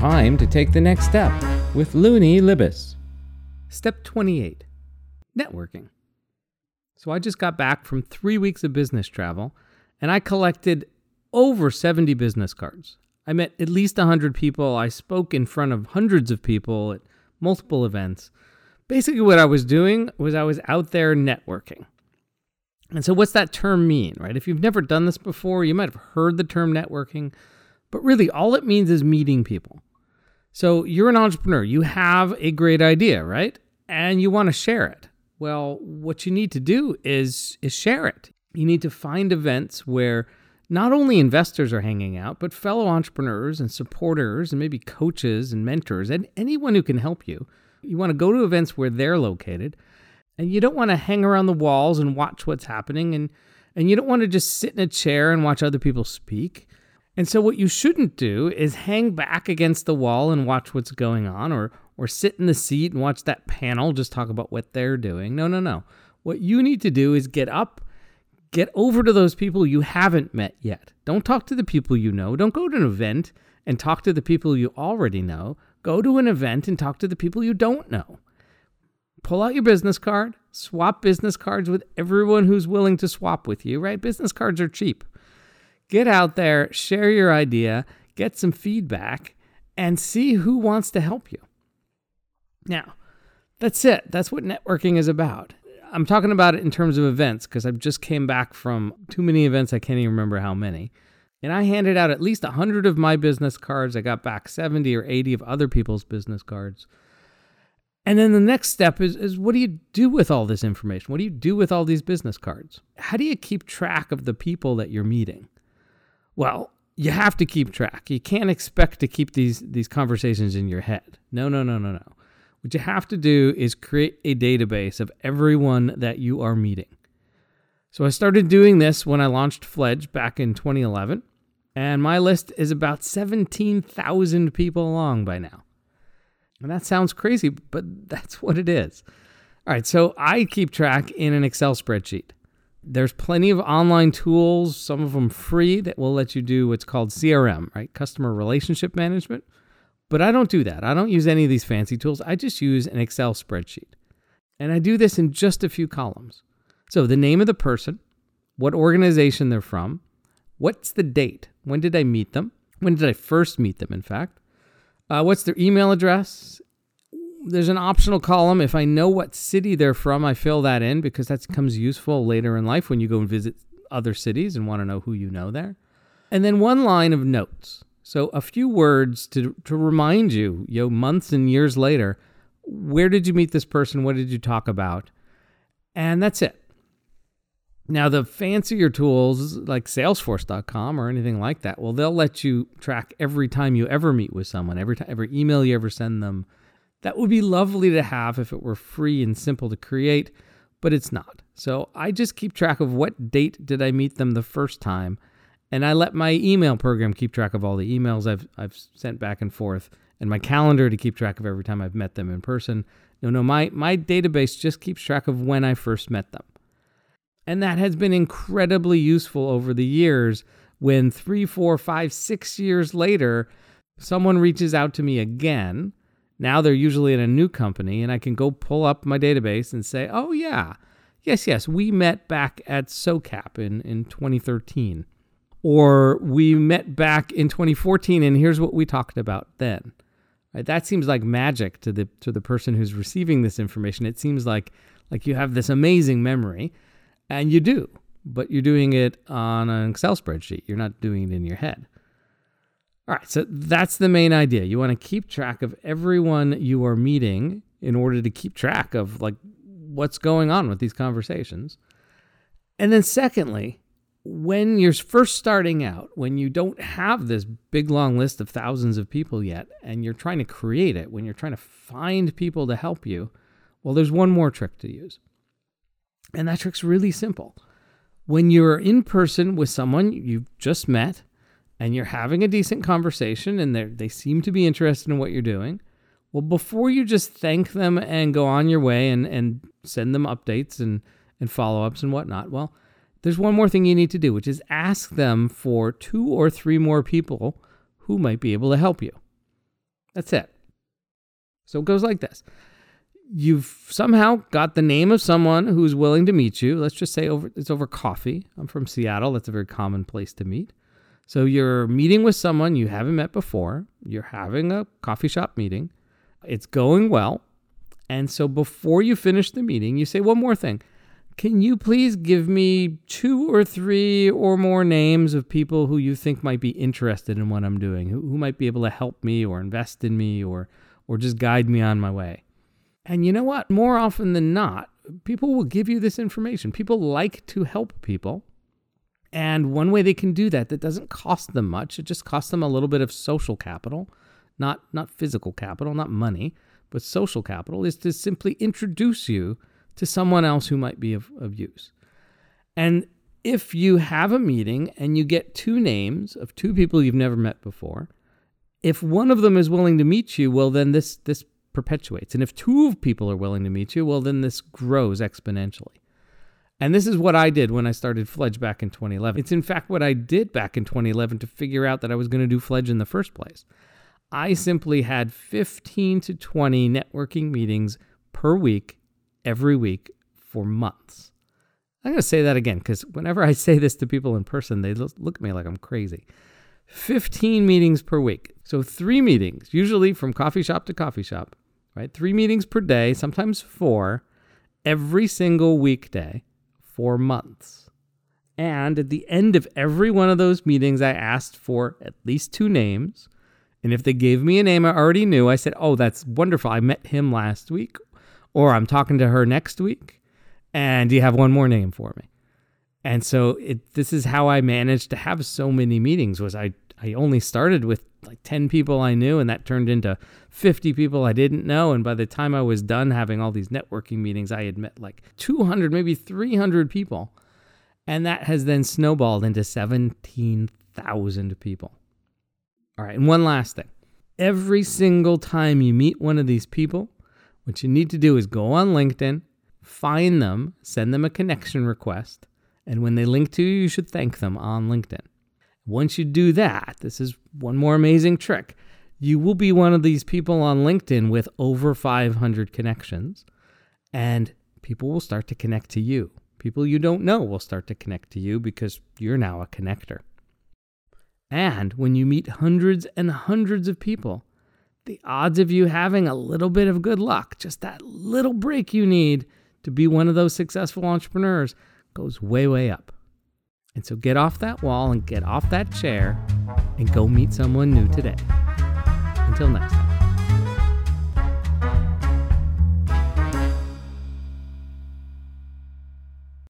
Time to take the next step with Luni Libes. Step 28 Networking. So I just got back from three weeks of business travel and I collected over 70 business cards. I met at least 100 people. I spoke in front of hundreds of people at multiple events. Basically, what I was doing was I was out there networking. And so, what's that term mean, right? If you've never done this before, you might have heard the term networking, but really, all it means is meeting people. So, you're an entrepreneur, you have a great idea, right? And you want to share it. Well, what you need to do is, is share it. You need to find events where not only investors are hanging out, but fellow entrepreneurs and supporters and maybe coaches and mentors and anyone who can help you. You want to go to events where they're located and you don't want to hang around the walls and watch what's happening and and you don't want to just sit in a chair and watch other people speak. And so what you shouldn't do is hang back against the wall and watch what's going on or or sit in the seat and watch that panel just talk about what they're doing. No, no, no. What you need to do is get up, get over to those people you haven't met yet. Don't talk to the people you know. Don't go to an event and talk to the people you already know. Go to an event and talk to the people you don't know pull out your business card, swap business cards with everyone who's willing to swap with you, right? Business cards are cheap. Get out there, share your idea, get some feedback, and see who wants to help you. Now, that's it. That's what networking is about. I'm talking about it in terms of events because I just came back from too many events. I can't even remember how many. And I handed out at least 100 of my business cards. I got back 70 or 80 of other people's business cards. And then the next step is, is what do you do with all this information? What do you do with all these business cards? How do you keep track of the people that you're meeting? Well, you have to keep track. You can't expect to keep these, these conversations in your head. No, no, no, no, no. What you have to do is create a database of everyone that you are meeting. So I started doing this when I launched Fledge back in 2011, and my list is about 17,000 people long by now. And that sounds crazy, but that's what it is. All right, so I keep track in an Excel spreadsheet. There's plenty of online tools, some of them free, that will let you do what's called CRM, right? Customer Relationship Management. But I don't do that. I don't use any of these fancy tools. I just use an Excel spreadsheet. And I do this in just a few columns. So the name of the person, what organization they're from, what's the date, when did I meet them, when did I first meet them, in fact, uh, what's their email address? There's an optional column. If I know what city they're from, I fill that in because that becomes useful later in life when you go and visit other cities and want to know who you know there. And then one line of notes. So a few words to, to remind you, you know, months and years later, where did you meet this person? What did you talk about? And that's it. Now, the fancier tools like Salesforce.com or anything like that, well, they'll let you track every time you ever meet with someone, every time, every email you ever send them. That would be lovely to have if it were free and simple to create, but it's not. So I just keep track of what date did I meet them the first time, and I let my email program keep track of all the emails I've I've sent back and forth, and my calendar to keep track of every time I've met them in person. No, no, my my database just keeps track of when I first met them. And that has been incredibly useful over the years when three, four, five, six years later, someone reaches out to me again. Now they're usually in a new company, and I can go pull up my database and say, oh, yeah, yes, yes, we met back at SOCAP in, in 2013. Or we met back in 2014, and here's what we talked about then. Right? That seems like magic to the to the person who's receiving this information. It seems like like you have this amazing memory. And you do, but you're doing it on an Excel spreadsheet. You're not doing it in your head. All right, so that's the main idea. You want to keep track of everyone you are meeting in order to keep track of like what's going on with these conversations. And then secondly, when you're first starting out, when you don't have this big long list of thousands of people yet and you're trying to create it, when you're trying to find people to help you, well there's one more trick to use. And that trick's really simple. When you're in person with someone you've just met and you're having a decent conversation and they seem to be interested in what you're doing, well, before you just thank them and go on your way and, and send them updates and, and follow ups and whatnot, well, there's one more thing you need to do, which is ask them for two or three more people who might be able to help you. That's it. So it goes like this you've somehow got the name of someone who's willing to meet you. Let's just say over it's over coffee. I'm from Seattle. That's a very common place to meet. So you're meeting with someone you haven't met before. You're having a coffee shop meeting. It's going well. And so before you finish the meeting, you say one more thing. Can you please give me two or three or more names of people who you think might be interested in what I'm doing, who, who might be able to help me or invest in me or or just guide me on my way? And you know what? More often than not, people will give you this information. People like to help people. And one way they can do that that doesn't cost them much, it just costs them a little bit of social capital, not not physical capital, not money, but social capital is to simply introduce you to someone else who might be of, of use. And if you have a meeting and you get two names of two people you've never met before, if one of them is willing to meet you, well then this this perpetuates. And if two of people are willing to meet you, well, then this grows exponentially. And this is what I did when I started Fledge back in 2011. It's in fact what I did back in 2011 to figure out that I was going to do Fledge in the first place. I simply had 15 to 20 networking meetings per week, every week for months. I'm going to say that again because whenever I say this to people in person, they look at me like I'm crazy. 15 meetings per week. So, three meetings, usually from coffee shop to coffee shop, right? Three meetings per day, sometimes four, every single weekday for months. And at the end of every one of those meetings, I asked for at least two names. And if they gave me a name I already knew, I said, Oh, that's wonderful. I met him last week, or I'm talking to her next week. And do you have one more name for me? And so it, this is how I managed to have so many meetings was I I only started with like 10 people I knew, and that turned into 50 people I didn't know. And by the time I was done having all these networking meetings, I had met like 200, maybe 300 people. And that has then snowballed into 17,000 people. All right, and one last thing. Every single time you meet one of these people, what you need to do is go on LinkedIn, find them, send them a connection request, and when they link to you, you should thank them on LinkedIn. Once you do that, this is one more amazing trick. You will be one of these people on LinkedIn with over 500 connections, and people will start to connect to you. People you don't know will start to connect to you because you're now a connector. And when you meet hundreds and hundreds of people, the odds of you having a little bit of good luck, just that little break you need to be one of those successful entrepreneurs, goes way, way up. And so get off that wall and get off that chair and go meet someone new today. Until next time.